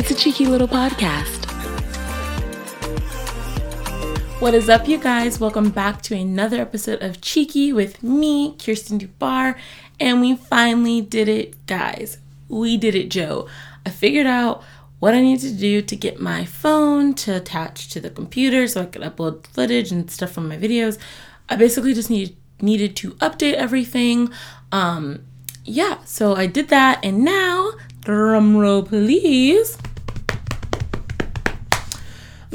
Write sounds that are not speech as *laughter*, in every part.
It's a cheeky little podcast. What is up, you guys? Welcome back to another episode of Cheeky with me, Kirsten Dubar. And we finally did it, guys. We did it, Joe. I figured out what I needed to do to get my phone to attach to the computer so I could upload footage and stuff from my videos. I basically just need, needed to update everything. Um, yeah, so I did that, and now, drum roll please.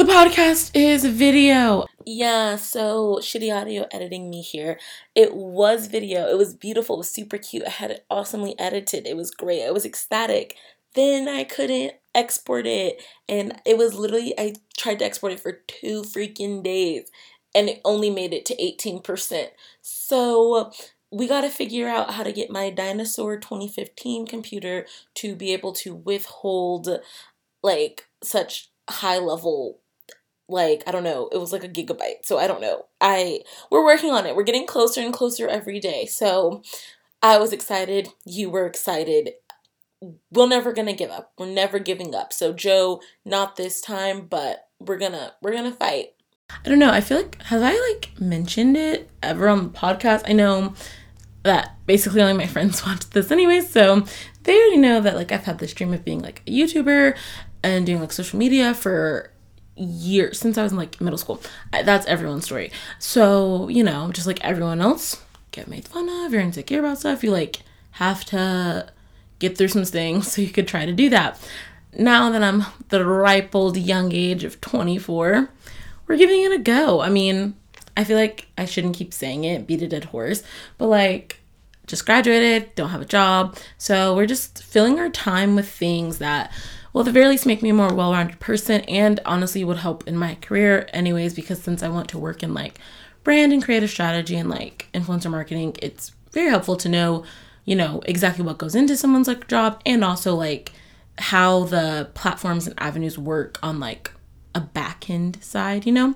The podcast is video. Yeah, so shitty audio editing me here. It was video. It was beautiful. It was super cute. I had it awesomely edited. It was great. I was ecstatic. Then I couldn't export it. And it was literally, I tried to export it for two freaking days and it only made it to 18%. So we got to figure out how to get my Dinosaur 2015 computer to be able to withhold like such high level like I don't know, it was like a gigabyte. So I don't know. I we're working on it. We're getting closer and closer every day. So I was excited, you were excited. We're never going to give up. We're never giving up. So Joe, not this time, but we're going to we're going to fight. I don't know. I feel like have I like mentioned it ever on the podcast? I know that basically only my *laughs* friends watch this anyway, so they already know that like I've had this dream of being like a YouTuber and doing like social media for years since I was in like middle school. That's everyone's story. So, you know, just like everyone else, get made fun of, you're insecure about stuff, you like have to get through some things *laughs* so you could try to do that. Now that I'm the ripe old young age of 24, we're giving it a go. I mean, I feel like I shouldn't keep saying it, beat a dead horse, but like just graduated, don't have a job. So we're just filling our time with things that will at the very least make me a more well-rounded person and honestly would help in my career anyways because since I want to work in like brand and creative strategy and like influencer marketing, it's very helpful to know, you know, exactly what goes into someone's like job and also like how the platforms and avenues work on like a back end side, you know?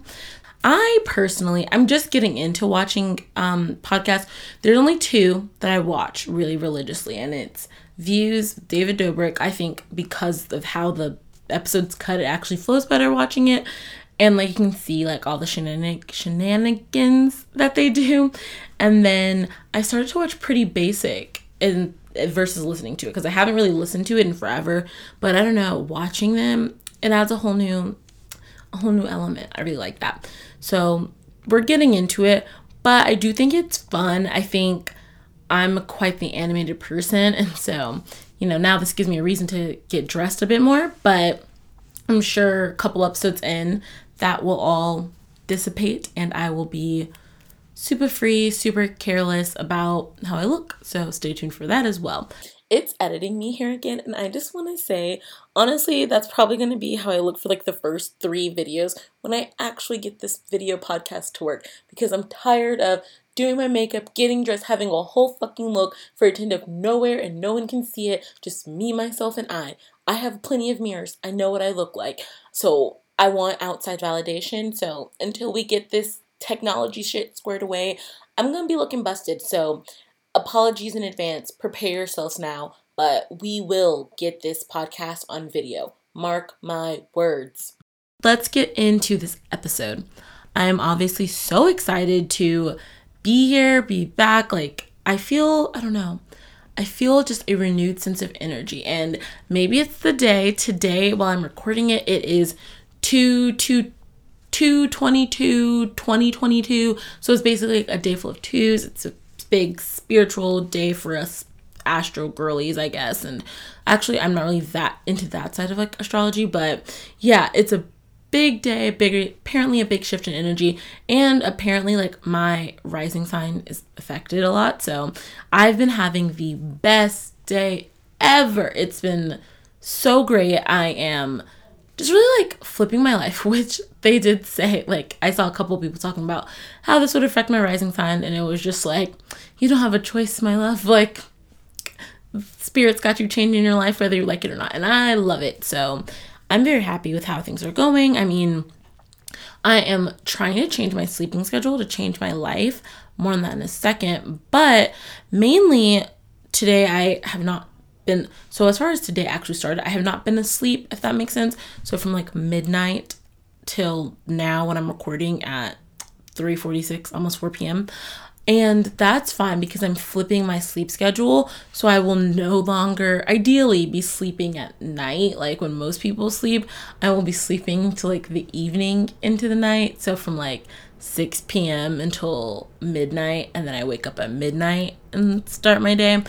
I personally, I'm just getting into watching um, podcasts. There's only two that I watch really religiously, and it's Views, David Dobrik. I think because of how the episodes cut, it actually flows better watching it. And like you can see like all the shenanig- shenanigans that they do. And then I started to watch Pretty Basic and versus listening to it because I haven't really listened to it in forever. But I don't know, watching them, it adds a whole new a whole new element. I really like that. So we're getting into it, but I do think it's fun. I think I'm quite the animated person, and so you know now this gives me a reason to get dressed a bit more. But I'm sure a couple episodes in that will all dissipate, and I will be super free, super careless about how I look. So stay tuned for that as well it's editing me here again and I just want to say honestly that's probably going to be how I look for like the first 3 videos when I actually get this video podcast to work because I'm tired of doing my makeup, getting dressed, having a whole fucking look for it to end up nowhere and no one can see it, just me, myself and I. I have plenty of mirrors. I know what I look like. So, I want outside validation. So, until we get this technology shit squared away, I'm to be looking busted. So, apologies in advance. Prepare yourselves now, but we will get this podcast on video. Mark my words. Let's get into this episode. I am obviously so excited to be here, be back. Like, I feel, I don't know, I feel just a renewed sense of energy. And maybe it's the day today while I'm recording it, it is 2 2 222 2022 so it's basically a day full of twos it's a big spiritual day for us astro girlies, I guess. And actually, I'm not really that into that side of like astrology, but yeah, it's a big day, big apparently a big shift in energy, and apparently like my rising sign is affected a lot. So I've been having the best day ever. It's been so great. I am just really like flipping my life, *laughs* which they did say. Like, I saw a couple people talking about how this would affect my rising sign, and it was just like, you don't have a choice, my love. *laughs* Like, spirits got you changing your life, whether you like it or not. And I love it. So, I'm very happy with how things are going. I mean, I am trying to change my sleeping schedule to change my life. More on that in a second. But mainly today, I have not been so as far as today actually started, I have not been asleep, if that makes sense. So from like midnight till now when I'm recording at 3:46, almost 4 p.m. And that's fine because I'm flipping my sleep schedule. So I will no longer, ideally, be sleeping at night. Like when most people sleep, I will be sleeping to like the evening into the night. So from like 6 p.m. until midnight. And then I wake up at midnight and start my day.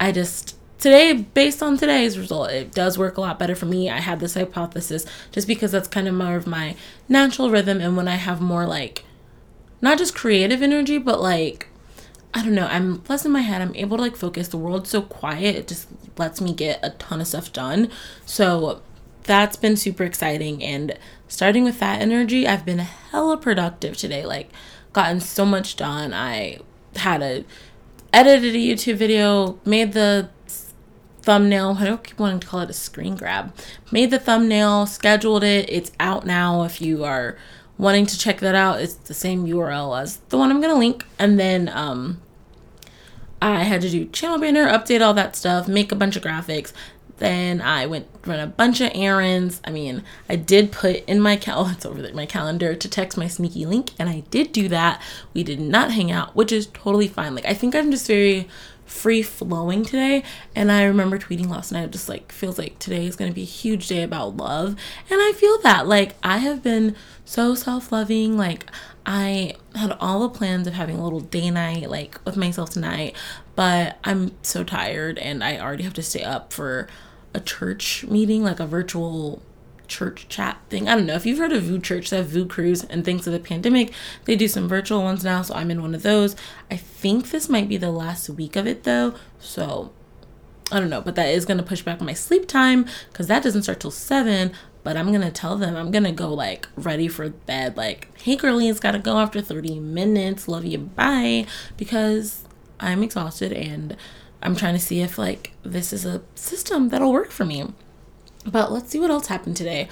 I just, today, based on today's result, it does work a lot better for me. I had this hypothesis just because that's kind of more of my natural rhythm. And when I have more like, not just creative energy, but like I don't know, I'm less in my head. I'm able to like focus. The world's so quiet, it just lets me get a ton of stuff done. So that's been super exciting. And starting with that energy, I've been hella productive today. Like, gotten so much done. I had a edited a YouTube video, made the thumbnail. I don't keep wanting to call it a screen grab. Made the thumbnail, scheduled it. It's out now if you are wanting to check that out, it's the same URL as the one I'm gonna link. And then um, I had to do channel banner, update all that stuff, make a bunch of graphics. Then I went run a bunch of errands. I mean, I did put in my cal *laughs* it's over there, my calendar to text my sneaky link, and I did do that. We did not hang out, which is totally fine. Like I think I'm just very free flowing today. And I remember tweeting last night, just like feels like today is going to be a huge day about love. And I feel that. Like, I have been so self loving. Like, I had all the plans of having a little day night, like with myself tonight, but I'm so tired and I already have to stay up for a church meeting, like a virtual church chat thing. I don't know if you've heard of VOUS Church, have Voo Cruise, and thanks to the pandemic, they do some virtual ones now. So I'm in one of those. I think this might be the last week of it though. So I don't know, but that is gonna push back my sleep time because that doesn't start till seven. But I'm gonna tell them I'm gonna go like ready for bed, like, hey girlie, it's gotta go after 30 minutes. Love you, bye. Because I'm exhausted and I'm trying to see if like this is a system that'll work for me. But let's see what else happened today.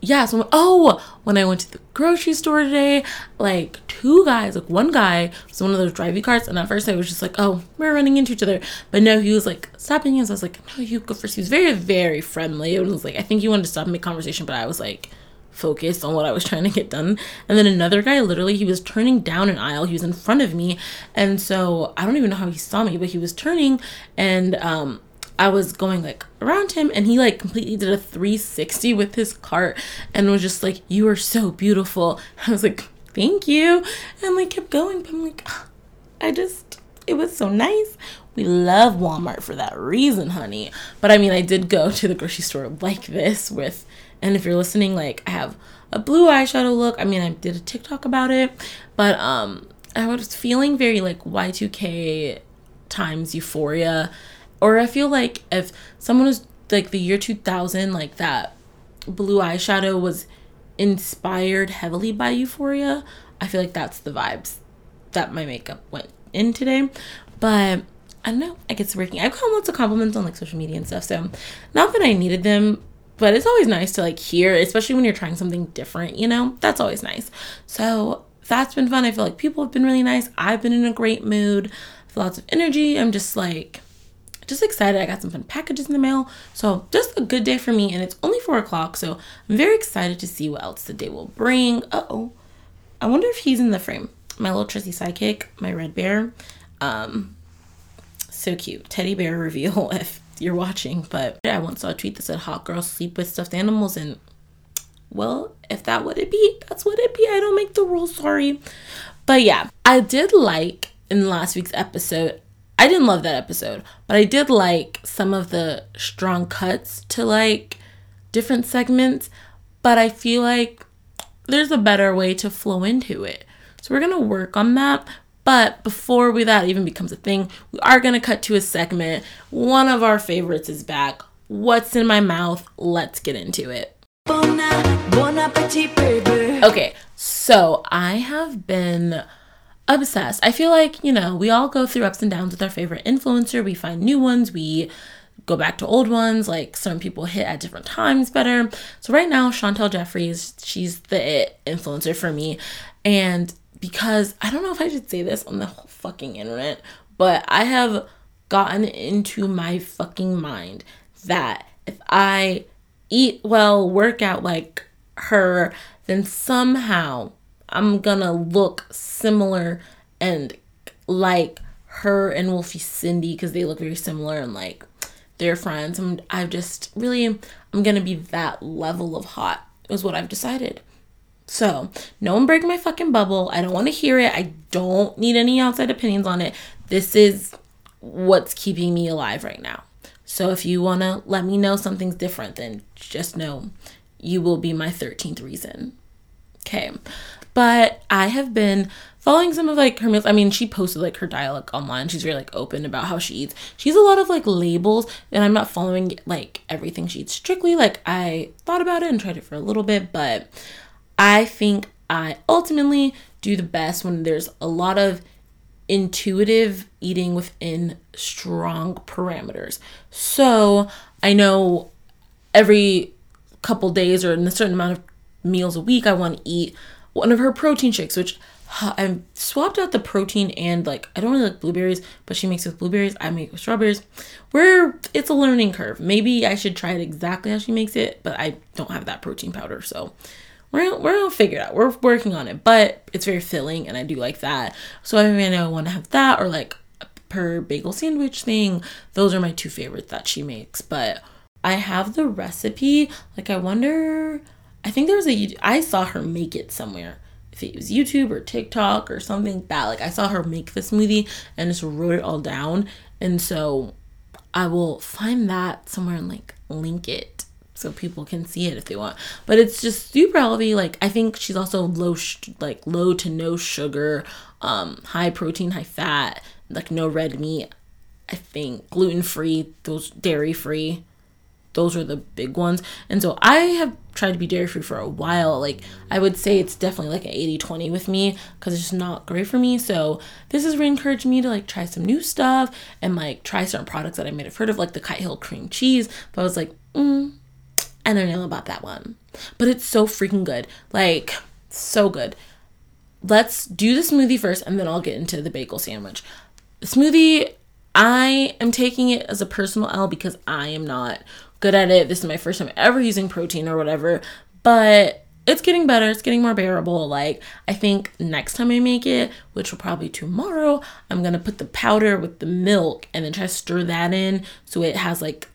Yeah, so oh, when I went to the grocery store today, like two guys, like one guy was one of those driving carts, and at first I was just like, oh, we're running into each other. But no, he was like stopping us. I was like, no, you go first. He was very, very friendly. It was like I think he wanted to stop and make conversation, but I was like focused on what I was trying to get done. And then another guy, literally, he was turning down an aisle. He was in front of me, and so I don't even know how he saw me, but he was turning, and um, I was going like around him and he like completely did a 360 with his cart and was just like, You are so beautiful. *laughs* I was like, Thank you. And like kept going. But I'm like, I just, it was so nice. We love Walmart for that reason, honey. But I mean, I did go to the grocery store like this with, and if you're listening, like I have a blue eyeshadow look. I mean, I did a TikTok about it, but um, I was feeling very like Y2K times euphoria or I feel like if someone was like the year 2000, like that blue eyeshadow was inspired heavily by Euphoria, I feel like that's the vibes that my makeup went in today. But I don't know, I guess it's working. I've gotten lots of compliments on like social media and stuff, so not that I needed them, but it's always nice to like hear, especially when you're trying something different, you know? That's always nice. So that's been fun. I feel like people have been really nice. I've been in a great mood, lots of energy. I'm just like just excited. I got some fun packages in the mail. So just a good day for me. And it's only four o'clock. So I'm very excited to see what else the day will bring. Uh oh. I wonder if he's in the frame. My little trusty sidekick, my red bear. Um, so cute. Teddy bear *laughs* reveal *laughs* if you're watching. But I once saw a tweet that said hot girls sleep with stuffed animals and well, if that would it be, that's what it be. I don't make the rules, sorry. But yeah, I did like in last week's episode, I didn't love that episode, but I did like some of the strong cuts to like different segments, but I feel like there's a better way to flow into it. So we're going to work on that. But before we that even becomes a thing, we are going to cut to a segment. One of our favorites is back. What's in my mouth? Let's get into it. Okay, so I have been obsessed. I feel like, you know, we all go through ups and downs with our favorite influencer. We find new ones, we go back to old ones. Like some people hit at different times better. So right now, Chantel Jeffries, she's the influencer for me. And because I don't know if I should say this on the whole fucking internet, but I have gotten into my fucking mind that if I eat well, work out like her, then somehow I'm gonna look similar and like her and Wolfie Cindy because they look very similar and like they're friends. I'm I just really I'm gonna be that level of hot is what I've decided. So no one break my fucking bubble. I don't want to hear it. I don't need any outside opinions on it. This is what's keeping me alive right now. So if you want to let me know something's different, then just know you will be my 13th reason. Okay. But I have been following some of like her meals. I mean, she posted like her dialogue online. She's very like open about how she eats. She's a lot of like labels, and I'm not following like everything she eats strictly. Like I thought about it and tried it for a little bit, but I think I ultimately do the best when there's a lot of intuitive eating within strong parameters. So I know every couple days or in a certain amount of meals a week, I want to eat one of her protein shakes, which I swapped out the protein and like I don't really like blueberries, but she makes with blueberries. I make with strawberries. Where it's a learning curve. Maybe I should try it exactly how she makes it, but I don't have that protein powder, so we're we're gonna figure it out. We're working on it, but it's very filling, and I do like that. So I mean, I want to have that or like per bagel sandwich thing. Those are my two favorites that she makes. But I have the recipe. Like I wonder. I think there was a. I saw her make it somewhere. If it was YouTube or TikTok or something like that. Like I saw her make the smoothie and just wrote it all down. And so I will find that somewhere and like link it so people can see it if they want. But it's just super healthy. Like I think she's also low, sh- like low to no sugar, um, high protein, high fat, like no red meat. I think gluten free, those dairy free. Those are the big ones. And so I have tried to be dairy free for a while. Like I would say it's definitely like an 80-20 with me because it's just not great for me. So this has re encouraged me to like try some new stuff and like try certain products that I might have heard of, like the Kite Hill cream cheese. But I was like, mm, I don't know about that one. But it's so freaking good. Like, so good. Let's do the smoothie first and then I'll get into the bagel sandwich. The smoothie, I am taking it as a personal L because I am not good at it. This is my first time ever using protein or whatever. But it's getting better. It's getting more bearable. Like, I think next time I make it, which will probably tomorrow, I'm gonna put the powder with the milk and then try to stir that in so it has like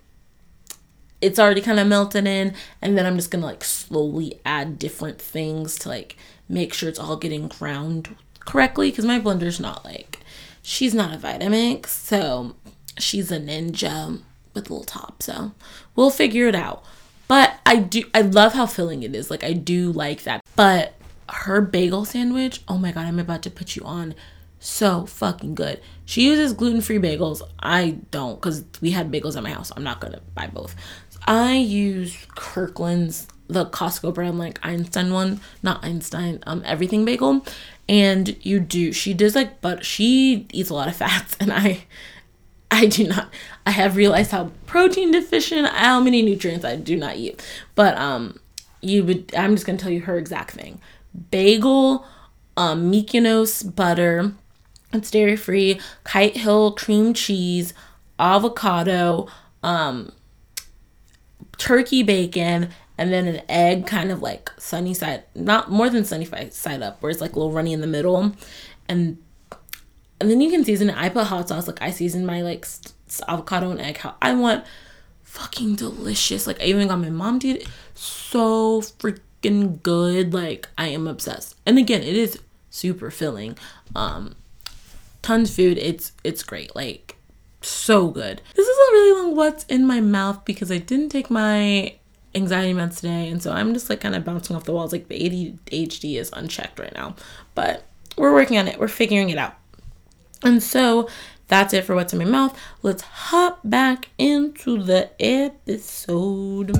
it's already kind of melted in and then i'm just gonna like slowly add different things to like make sure it's all getting ground correctly because my blender's not like she's not a vitamix so she's a ninja with a little top so we'll figure it out but i do i love how filling it is like i do like that but her bagel sandwich oh my god i'm about to put you on so fucking good. She uses gluten free bagels. I don't because we had bagels at my house. I'm not gonna buy both. I use Kirkland's the Costco brand like Einstein one, not Einstein, um everything bagel. And you do she does like but she eats a lot of fats *laughs* and I *laughs* I do not I have realized how protein deficient how many nutrients I do not eat. But um you would I'm just gonna tell you her exact thing. Bagel, um Miyoko's butter, it's dairy free, Kite Hill cream cheese, avocado, um turkey bacon, and then an egg kind of like sunny side, not more than sunny side up, where it's like a little runny in the middle. And and then you can season it. I put hot sauce, like I season my like avocado and egg how I want. Fucking delicious. Like I even got my mom eat it. So freaking good. Like I am obsessed. And again, it is super filling. Um tons of food. It's it's great. Like so good. This is a really long what's in my mouth because I didn't take my anxiety meds today, and so I'm just like kind of bouncing off the walls. Like the ADHD is unchecked right now, but we're working on it. We're figuring it out. And so that's it for what's in my mouth. Let's hop back into the episode.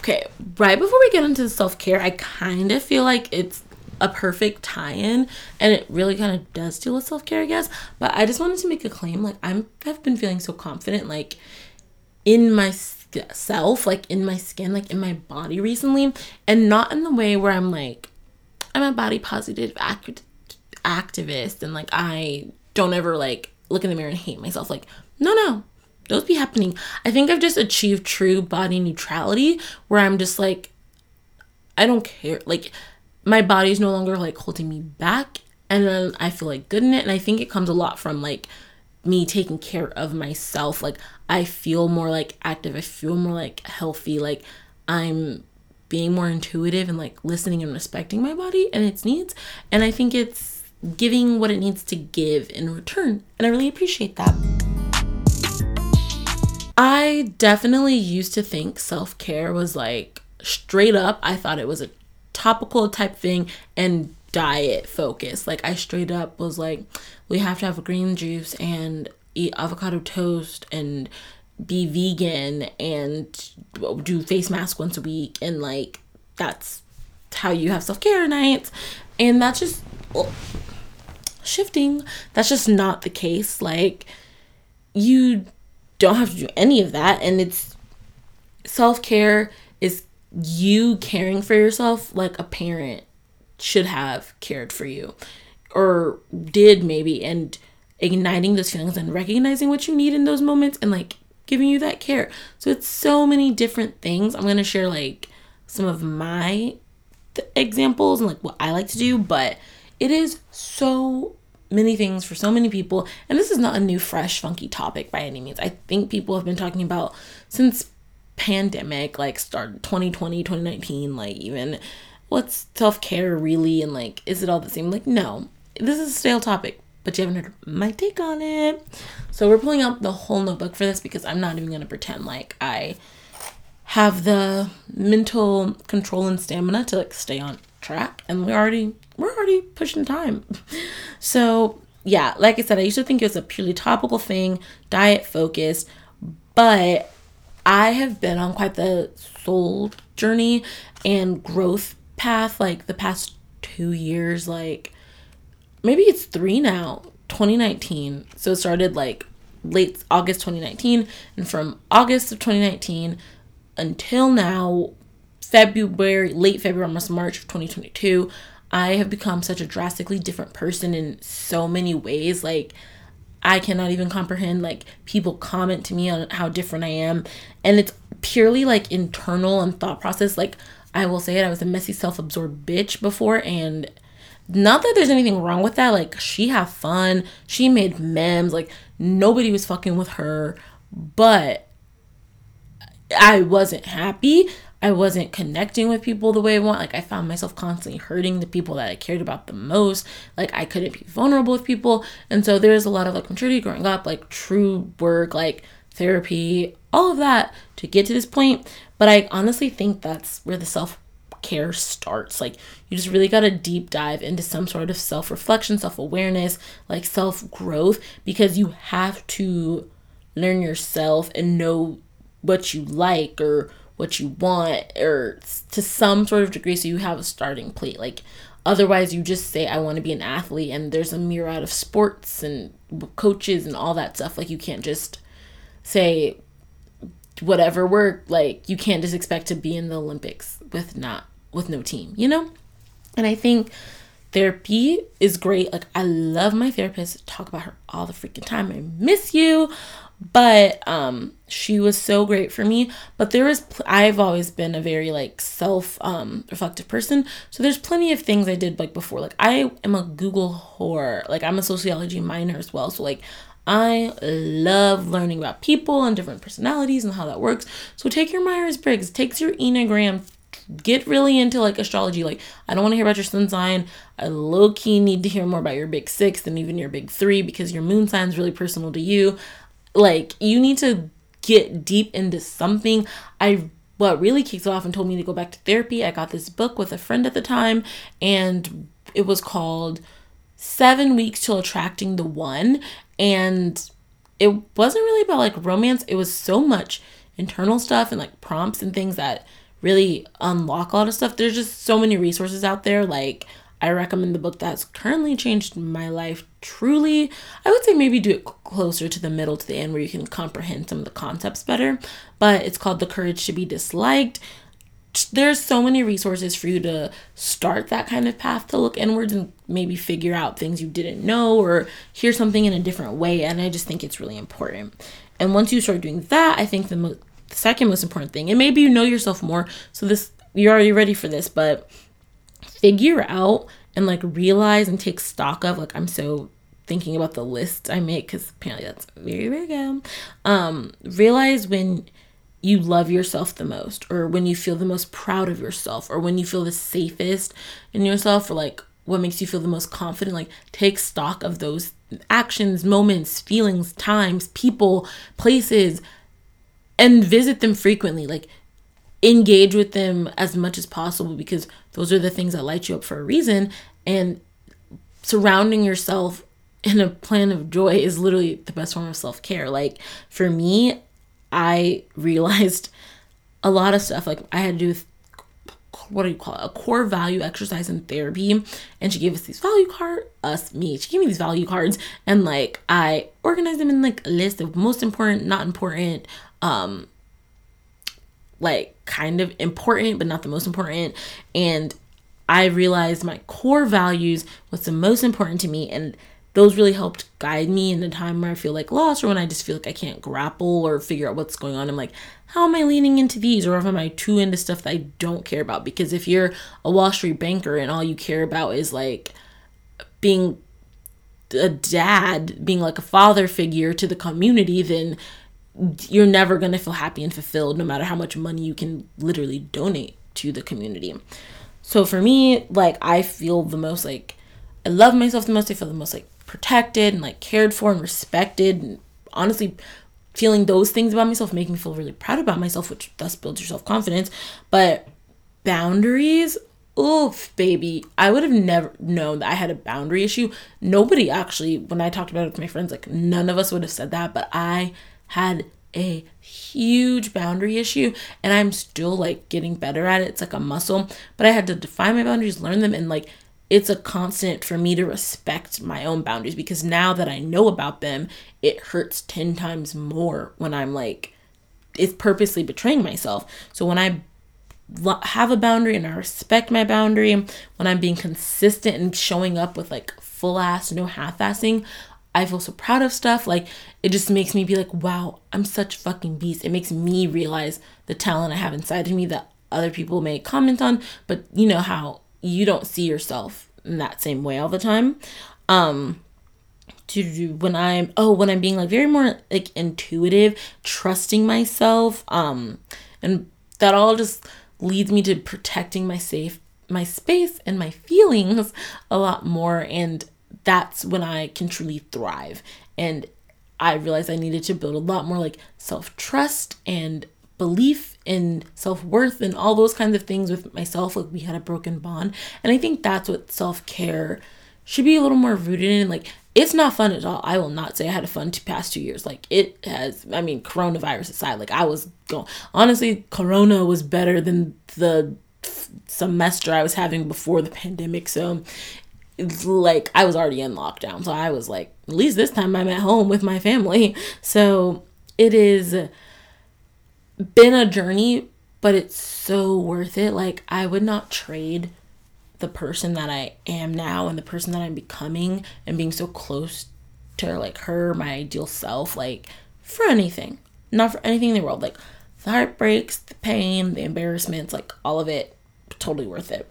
Okay, right before we get into self care, I kind of feel like it's a perfect tie-in and it really kind of does deal with self-care i guess but i just wanted to make a claim like i'm i've been feeling so confident like in myself like in my skin like in my body recently and not in the way where i'm like i'm a body positive activist and like I don't ever like look in the mirror and hate myself. Like, no, no, those be happening. I think I've just achieved true body neutrality where I'm just like, I don't care. Like, my body's no longer like holding me back. And then I feel like good in it. And I think it comes a lot from like me taking care of myself. Like, I feel more like active. I feel more like healthy. Like, I'm being more intuitive and like listening and respecting my body and its needs. And I think it's giving what it needs to give in return. And I really appreciate that. I definitely used to think self care was like straight up, I thought it was a topical type thing and diet focused. Like, I straight up was like, we have to have green juice and eat avocado toast and be vegan and do face mask once a week and like that's how you have self-care nights and that's just well, shifting. That's just not the case. Like you don't have to do any of that. And it's self-care is you caring for yourself like a parent should have cared for you or did maybe. And igniting those feelings and recognizing what you need in those moments and like giving you that care. So it's so many different things. I'm going to share like some of my th- examples and like what I like to do, but it is so many things for so many people. And this is not a new, fresh, funky topic by any means. I think people have been talking about since pandemic, like start 2020, 2019, like even what's self care really and like is it all the same? Like, no, this is a stale topic but you haven't heard my take on it. So we're pulling out the whole notebook for this because I'm not even going to pretend like I have the mental control and stamina to like stay on track and we already we're already pushing time. *laughs* So, yeah, like I said, I used to think it was a purely topical thing, diet focused, but I have been on quite the soul journey and growth path like the past 2 years like maybe it's three now 2019 so it started like late august 2019 and from august of 2019 until now february late february almost march of 2022 i have become such a drastically different person in so many ways. Like i cannot even comprehend like people comment to me on how different i am. And it's purely like internal and thought process. Like i will say it i was a messy self-absorbed bitch before and not that there's anything wrong with that. Like she had fun. She made memes. Like nobody was fucking with her. But I wasn't happy. I wasn't connecting with people the way I want. Like I found myself constantly hurting the people that I cared about the most. Like I couldn't be vulnerable with people. And so there's a lot of like maturity growing up, like true work, like therapy, all of that to get to this point. But I honestly think that's where the self care starts. Like, you just really got to deep dive into some sort of self reflection, self awareness, like self growth, because you have to learn yourself and know what you like or what you want, or to some sort of degree, so you have a starting plate. Like, otherwise, you just say, I want to be an athlete, and there's a myriad of sports and coaches and all that stuff. Like, you can't just say, whatever work like you can't just expect to be in the olympics with not with no team, you know? And I think therapy is great. Like I love my therapist. Talk about her all the freaking time. I miss you. But um she was so great for me, but there is pl- I've always been a very like self um reflective person. So there's plenty of things I did like before. Like I am a Google whore. Like I'm a sociology minor as well. So like I love learning about people and different personalities and how that works. So take your Myers Briggs, takes your Enneagram, get really into like astrology. Like, I don't want to hear about your sun sign. I low key need to hear more about your big six than even your big three because your moon sign is really personal to you. Like, you need to get deep into something. I what really kicked off and told me to go back to therapy. I got this book with a friend at the time, and it was called Seven Weeks Till Attracting the One. And it wasn't really about like romance, it was so much internal stuff and like prompts and things that really unlock a lot of stuff. There's just so many resources out there. Like, I recommend the book that's currently changed my life truly. I would say maybe do it closer to the middle to the end where you can comprehend some of the concepts better. But it's called The Courage to Be Disliked. there's so many resources for you to start that kind of path to look inwards and maybe figure out things you didn't know or hear something in a different way and i just think it's really important and once you start doing that i think the, the second most important thing and maybe you know yourself more so this you're already ready for this but figure out and like realize and take stock of like i'm so thinking about the list i make because apparently that's very very good. Um realize when you love yourself the most or when you feel the most proud of yourself or when you feel the safest in yourself or like what makes you feel the most confident like take stock of those actions moments feelings times people places and visit them frequently like engage with them as much as possible because those are the things that light you up for a reason and surrounding yourself in a plan of joy is literally the best form of self-care like for me I realized a lot of stuff. Like I had to do with what do you call it? A core value exercise in therapy. And she gave us these value card us, me. She gave me these value cards and like I organized them in like a list of most important, not important, um, like kind of important, but not the most important. And I realized my core values was the most important to me and those really helped guide me in a time where I feel like lost or when I just feel like I can't grapple or figure out what's going on. I'm like, how am I leaning into these? Or am I too into stuff that I don't care about? Because if you're a Wall Street banker and all you care about is like being a dad, being like a father figure to the community, then you're never going to feel happy and fulfilled no matter how much money you can literally donate to the community. So for me, like I feel the most like I love myself the most. I feel the most like protected and like cared for and respected and honestly feeling those things about myself make me feel really proud about myself which thus builds your self-confidence but boundaries oof baby i would have never known that i had a boundary issue nobody actually when i talked about it with my friends like none of us would have said that but i had a huge boundary issue and i'm still like getting better at it it's like a muscle but i had to define my boundaries learn them and like it's a constant for me to respect my own boundaries because now that I know about them, it hurts 10 times more when I'm like, it's purposely betraying myself. So when I have a boundary and I respect my boundary, when I'm being consistent and showing up with like full ass, no half assing, I feel so proud of stuff. Like it just makes me be like, wow, I'm such fucking beast. It makes me realize the talent I have inside of me that other people may comment on, but you know how you don't see yourself in that same way all the time. Um to when I'm oh when I'm being like very more like intuitive, trusting myself, um, and that all just leads me to protecting my safe my space and my feelings a lot more and that's when I can truly thrive. And I realized I needed to build a lot more like self-trust and belief in self-worth and all those kinds of things with myself. Like we had a broken bond. And i think that's what self-care should be a little more rooted in. Like it's not fun at all. I will not say i had a fun past two years. Like it has i mean coronavirus aside like i was going honestly corona was better than the semester i was having before the pandemic. So like i was already in lockdown so i was like at least this time i'm at home with my family *laughs* so it is been a journey, but it's so worth it. Like, I would not trade the person that I am now and the person that I'm becoming and being so close to like her, my ideal self, like for anything. Not for anything in the world. Like the heartbreaks, the pain, the embarrassments, like all of it, totally worth it.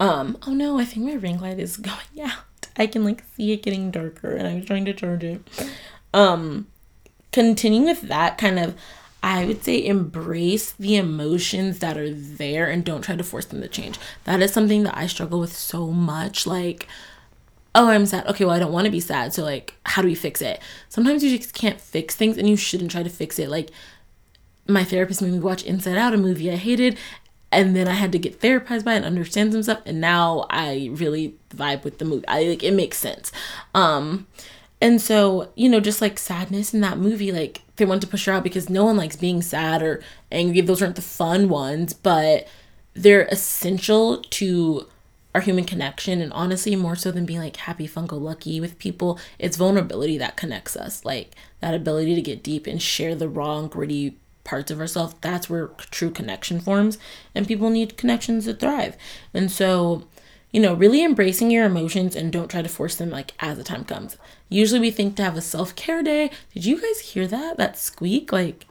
Um, oh no, I think my ring light is *laughs* going out. I can like see it getting darker and I was trying to charge it. Um continuing with that kind of I would say embrace the emotions that are there and don't try to force them to change. That is something that I struggle with so much. Like, oh, I'm sad. Okay, well, I don't want to be sad. So, like, how do we fix it? Sometimes you just can't fix things and you shouldn't try to fix it. Like, my therapist made me watch Inside Out, a movie I hated, and then I had to get therapized by and understand some stuff. And now I really vibe with the movie. I like it makes sense. Um, and so, you know, just like sadness in that movie, like they want to push her out because no one likes being sad or angry. Those aren't the fun ones, but they're essential to our human connection. And honestly, more so than being like happy, fun, go lucky with people, it's vulnerability that connects us. Like that ability to get deep and share the raw and gritty parts of ourselves, that's where true connection forms. And people need connections to thrive. And so, you know, really embracing your emotions and don't try to force them like as the time comes. Usually we think to have a self care day. Did you guys hear that? That squeak? Like,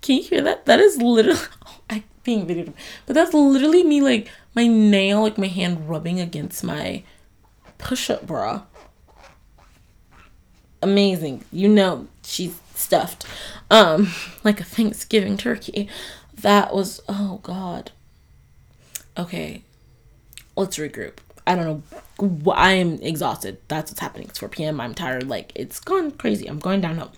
can you hear that? That is literally, *laughs* oh, I being videoed, but that's literally me like my nail, like my hand rubbing against my push up bra amazing. You know she's stuffed. Um, *laughs* like a Thanksgiving turkey. That was oh god. Okay. Let's regroup. I don't know. I am exhausted. That's what's happening. It's 4 p.m. I'm tired. Like it's gone crazy. I'm going downhill.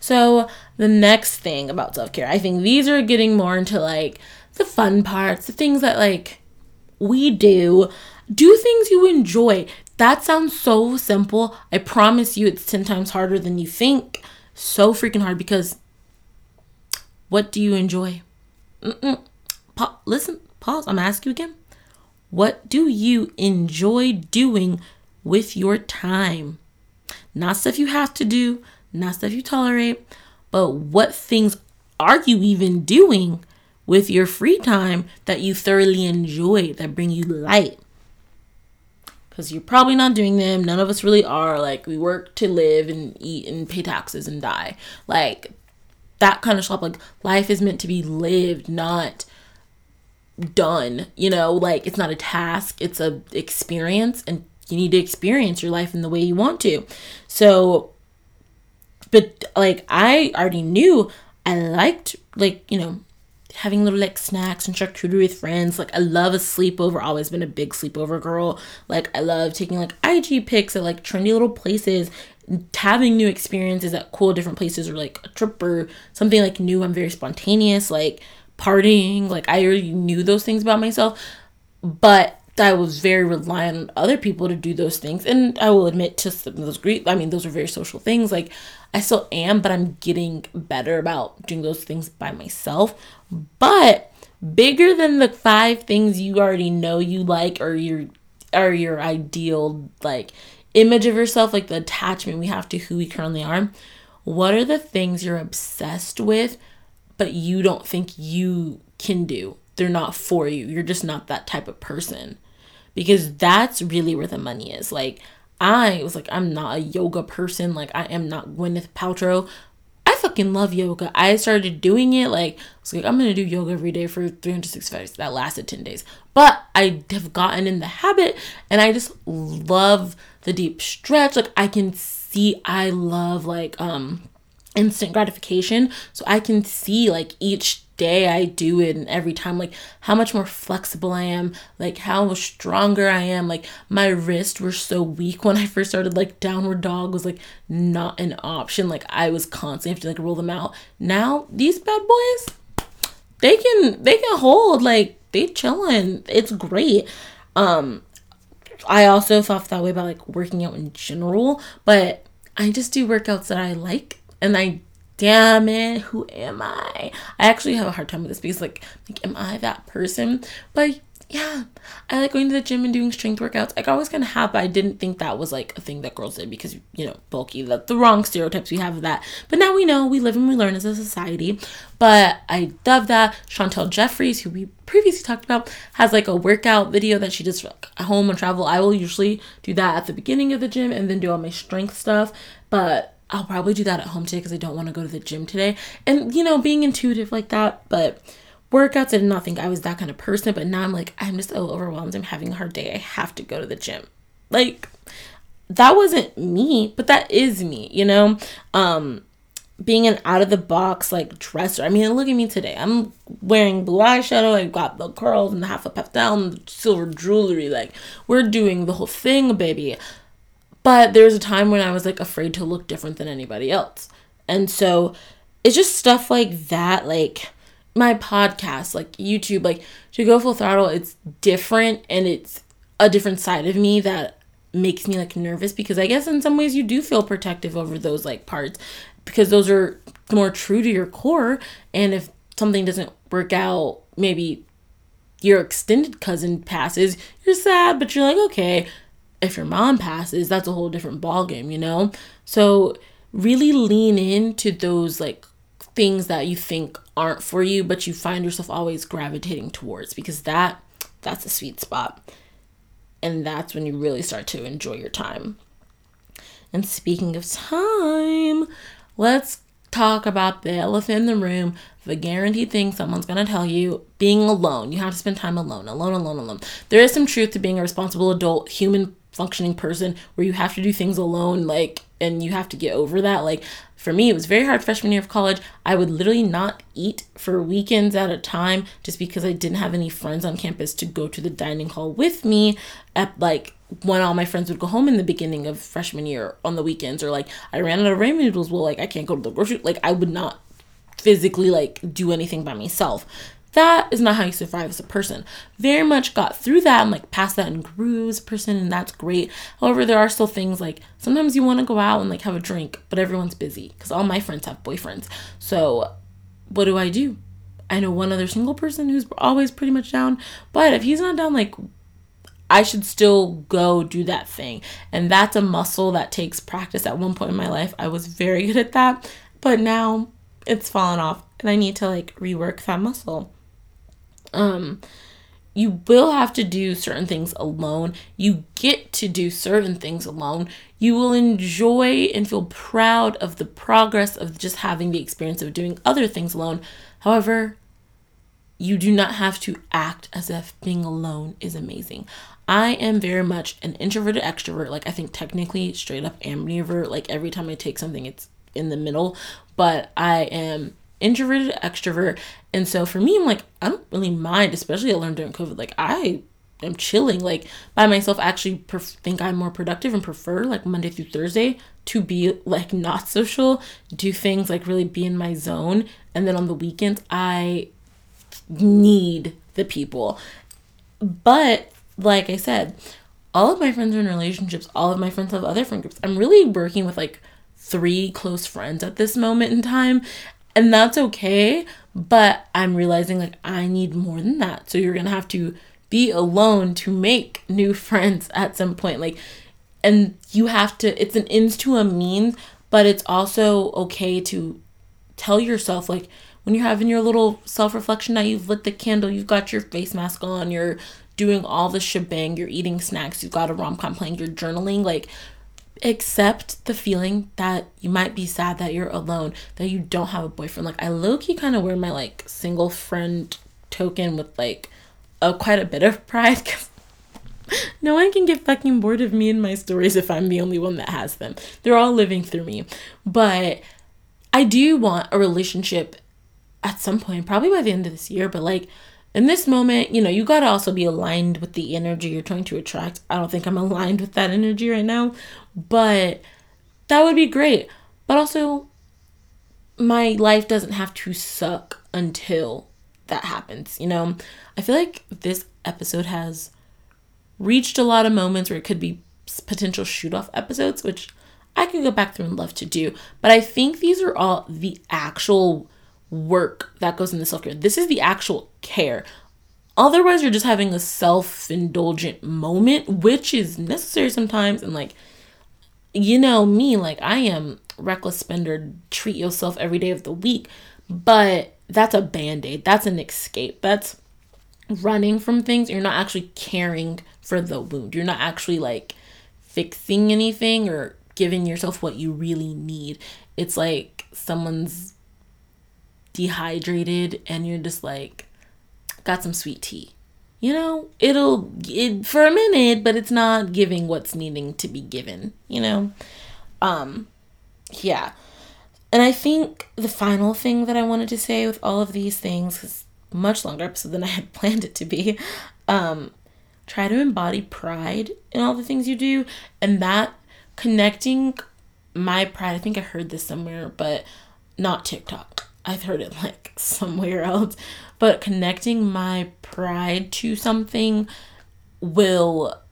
So the next thing about self care, I think these are getting more into like the fun parts, the things that like we do. Do things you enjoy. That sounds so simple. I promise you it's 10 times harder than you think. So freaking hard because what do you enjoy? Pa- listen, pause. I'm asking you again. What do you enjoy doing with your time? Not stuff you have to do, not stuff you tolerate, but what things are you even doing with your free time that you thoroughly enjoy, that bring you light? Because you're probably not doing them. None of us really are. Like, we work to live and eat and pay taxes and die. Like, that kind of stuff. Like, life is meant to be lived, not done. You know, like, it's not a task, it's a experience, and you need to experience your life in the way you want to. So, but like, I already knew I liked, like, you know, having little like snacks and charcuterie with friends. Like I love a sleepover. Always been a big sleepover girl. Like I love taking like IG pics at like trendy little places, having new experiences at cool different places or like a trip or something like new. I'm very spontaneous. Like partying. Like I already knew those things about myself, but I was very reliant on other people to do those things. And I will admit to some of those great, I mean, those are very social things. Like, I still am, but I'm getting better about doing those things by myself. But bigger than the five things you already know you like or your or your ideal like image of yourself, like the attachment we have to who we currently are, what are the things you're obsessed with, but you don't think you can do? They're not for you. You're just not that type of person because that's really where the money is. Like, I was like, I'm not a yoga person. Like, I am not Gwyneth Paltrow. Fucking love yoga. I started doing it. Like, I was like, I'm gonna do yoga every day for 365 days. That lasted 10 days. But I have gotten in the habit and I just love the deep stretch. Like, I can see, I love like, um, instant gratification. So I can see like each day I do it and every time like how much more flexible I am, like how stronger I am. Like my wrists were so weak when I first started like downward dog was like not an option. Like I was constantly have to like roll them out. Now these bad boys they can they can hold like they chilling. It's great. Um I also thought that way about like working out in general, but I just do workouts that I like and I damn it, who am I? I actually have a hard time with this because like, like am I that person? But yeah, I like going to the gym and doing strength workouts. I always kind of have, but I didn't think that was like a thing that girls did because you know bulky. The, the wrong stereotypes we have of that. But now we know we live and we learn as a society. But I love that Chantel Jeffries, who we previously talked about, has like a workout video that she does like, at home and travel. I will usually do that at the beginning of the gym and then do all my strength stuff. But I'll probably do that at home today because I don't want to go to the gym today. And, you know, being intuitive like that. But workouts, I did not think I was that kind of person. But now I'm like, I'm just so overwhelmed. I'm having a hard day. I have to go to the gym. Like, that wasn't me, but that is me, you know? Um, being an out of the box like dresser. I mean, look at me today. I'm wearing blue eyeshadow. I've got the curls and the half a puff down, silver jewelry. Like, we're doing the whole thing, baby. But there was a time when I was like afraid to look different than anybody else. And so it's just stuff like that, like my podcast, like YouTube, like to go full throttle, it's different and it's a different side of me that makes me like nervous because I guess in some ways you do feel protective over those like parts because those are more true to your core. And if something doesn't work out, maybe your extended cousin passes, you're sad, but you're like, okay, if your mom passes, that's a whole different ball game, you know? So really lean into those like things that you think aren't for you, but you find yourself always gravitating towards because that that's a sweet spot. And that's when you really start to enjoy your time. And speaking of time, let's talk about the elephant in the room, the guaranteed thing someone's gonna tell you being alone. You have to spend time alone, alone, alone, alone. There is some truth to being a responsible adult, human functioning person where you have to do things alone, like, and you have to get over that. Like, for me, it was very hard freshman year of college. I would literally not eat for weekends at a time just because I didn't have any friends on campus to go to the dining hall with me at like when all my friends would go home in the beginning of freshman year on the weekends or like I ran out of ramen noodles. Well, like I can't go to the grocery. Like I would not physically like do anything by myself. That is not how you survive as a person. Very much got through that and like past that and grew as a person, and that's great. However, there are still things like sometimes you want to go out and like have a drink, but everyone's busy because all my friends have boyfriends. So, what do I do? I know one other single person who's always pretty much down, but if he's not down, like I should still go do that thing. And that's a muscle that takes practice. At one point in my life, I was very *laughs* good at that, but now it's fallen off and I need to like rework that muscle. Um, you will have to do certain things alone. You get to do certain things alone. You will enjoy and feel proud of the progress of just having the experience of doing other things alone. However, you do not have to act as if being alone is amazing. I am very much an introverted extrovert. Like, I think technically, straight up ambivert. Like, every time I take something, it's in the middle. But I am introverted extrovert and so for me i'm like i don't really mind especially i learned during covid. Like i am chilling like by myself. I actually pref- think i'm more productive and prefer like monday through thursday to be like *laughs* not social do things like really be in my zone. And then on the weekends i need the people. But like i said all of my friends are in relationships. All of my friends have other friend groups. I'm really working with like three close friends at this moment in time and that's okay. But I'm realizing like I need more than that. So you're going to have to be alone to make new *laughs* friends at some point. Like, and you have to, it's an ends to a means, but it's also okay to tell yourself, like, when you're having your little self reflection night, you've lit the candle, you've got your face mask on, you're doing all the shebang, you're eating snacks, you've got a rom com playing, you're journaling, like, accept the feeling that you might be sad that you're alone, that you don't have a boyfriend. Like I low key kind of wear my like single friend token with like a quite a bit of pride because *laughs* no one can get fucking bored of me and my stories if I'm the only one that has them. They're all living through me. But I do want a relationship at some point, probably by the end of this year, but like in this moment, you know, you got to also be aligned with the energy you're trying to attract. I don't think I'm *laughs* aligned with that energy right now, but that would be great. But also, my life doesn't have to suck until that happens, you know? I feel like this episode has reached a lot of moments where it could be potential shoot off episodes, which I could go back through and love to do. But I think these are all the actual work that goes into self care. This is the actual care. Otherwise, you're just having a self indulgent moment, which is necessary sometimes. And like, you know, me, like, I am reckless spender, treat yourself every day of the week. But that's a band aid. That's an escape. That's running from things. You're not actually caring for the wound. You're not actually like fixing anything or giving yourself what you really need. It's like someone's dehydrated and you're just like got some sweet tea. You know it'll it for a minute but it's not giving what's needing to be given you know? Um yeah. And i think the final thing that i wanted to say with all of these things is much longer episode than i had *laughs* planned it to be um try to embody pride in all the things you do and that connecting my pride. I think i heard this somewhere but not tiktok I've heard it like *laughs* somewhere else, but connecting my pride to something will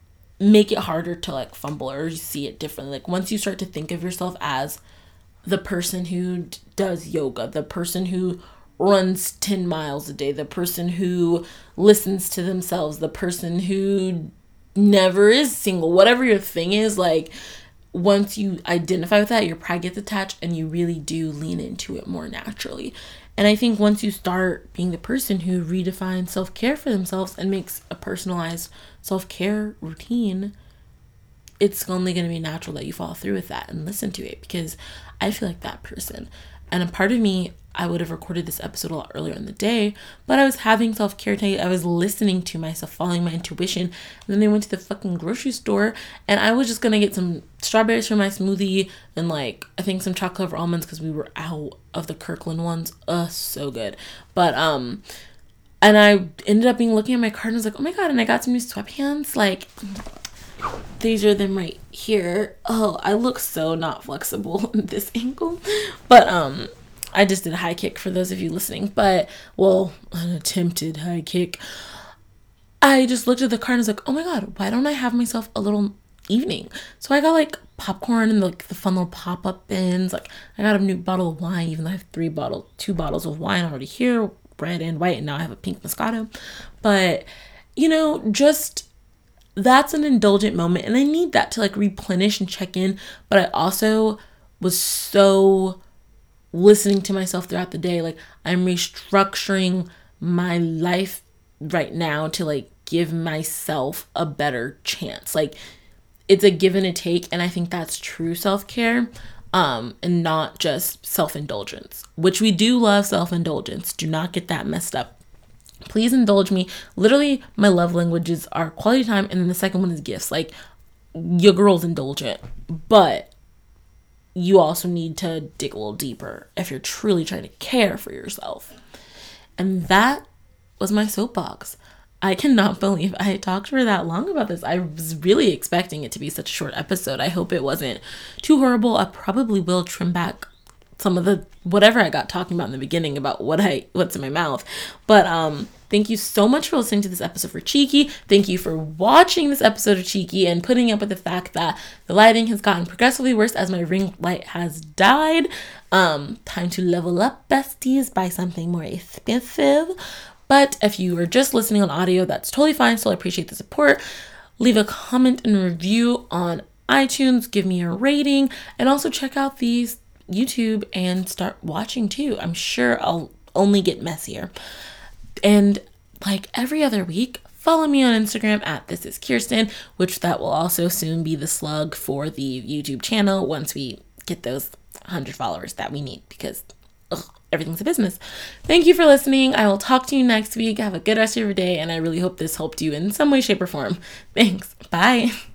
make it harder to like fumble or see it differently. Like once you start to think of yourself as the person who does yoga, the person who runs 10 miles a day, the person who listens to themselves, the person who never is single, whatever your thing is, like once you identify with that, your pride gets attached and you really do lean into it more naturally. And I think once you start being the person who redefines self care for themselves and makes a personalized self care routine, it's only going to be natural that you follow through with that and listen to it because I feel like that person. And a part of me, I would have recorded this episode a lot earlier in the day, but I was having self care day. I was listening to myself, following my intuition. And then I went to the fucking grocery store and I was just gonna get some strawberries for my smoothie and like I think some chocolate covered almonds because we were out of the Kirkland ones. Uh, so good. But um, and I ended up being looking at my card and I was like, oh my god! And I got some new sweatpants. Like these are them right here. Oh, I look so not flexible *laughs* in this angle. But um I just did a high kick for those of you listening, but well, an attempted high kick. I just looked at the card and was like, oh my god, why don't I have myself a little evening? So I got like popcorn and like the fun little pop up bins. Like I got a new bottle of wine, even though I have three bottles, two bottles of wine already here, red and white, and now I have a pink Moscato. But you know, just that's an indulgent moment, and I need that to like replenish and check in. But I also was so listening to myself throughout the day. Like I'm restructuring my life right now to like give myself a better chance. Like it's a give and a take and I think that's true self-care um and not just self-indulgence, which we do love self-indulgence. Do not get that messed up. Please indulge me. Literally my love languages are quality time and then the second one is gifts. Like your girl's indulgent, but you also need to dig a little deeper if you're truly trying to care for yourself. And that was my soapbox. I cannot *laughs* believe I talked for that long about this. I was really expecting it to be such a short episode. I hope it wasn't too horrible. I probably will trim back some of the whatever I got talking about in the beginning about what I what's in my mouth. But um thank you so much for listening to this episode for Cheeky. Thank you for watching this episode of Cheeky and putting up with the fact that the lighting has gotten progressively worse as my ring light has died. Um time to level up besties buy something more expensive. But if you are just listening on audio, that's totally fine. Still I appreciate the support. Leave a comment and review on iTunes, give me a rating, and also check out these YouTube and start watching too. I'm sure I'll only get messier. And like every other week, follow me on Instagram at this is Kirsten, which that will also soon be the slug for the YouTube channel once we get those 100 followers that we need because ugh, everything's a business. Thank you for listening. I will talk to you next week. Have a good rest of your day, and I really hope this helped you in some way, shape, or form. Thanks. Bye. *laughs*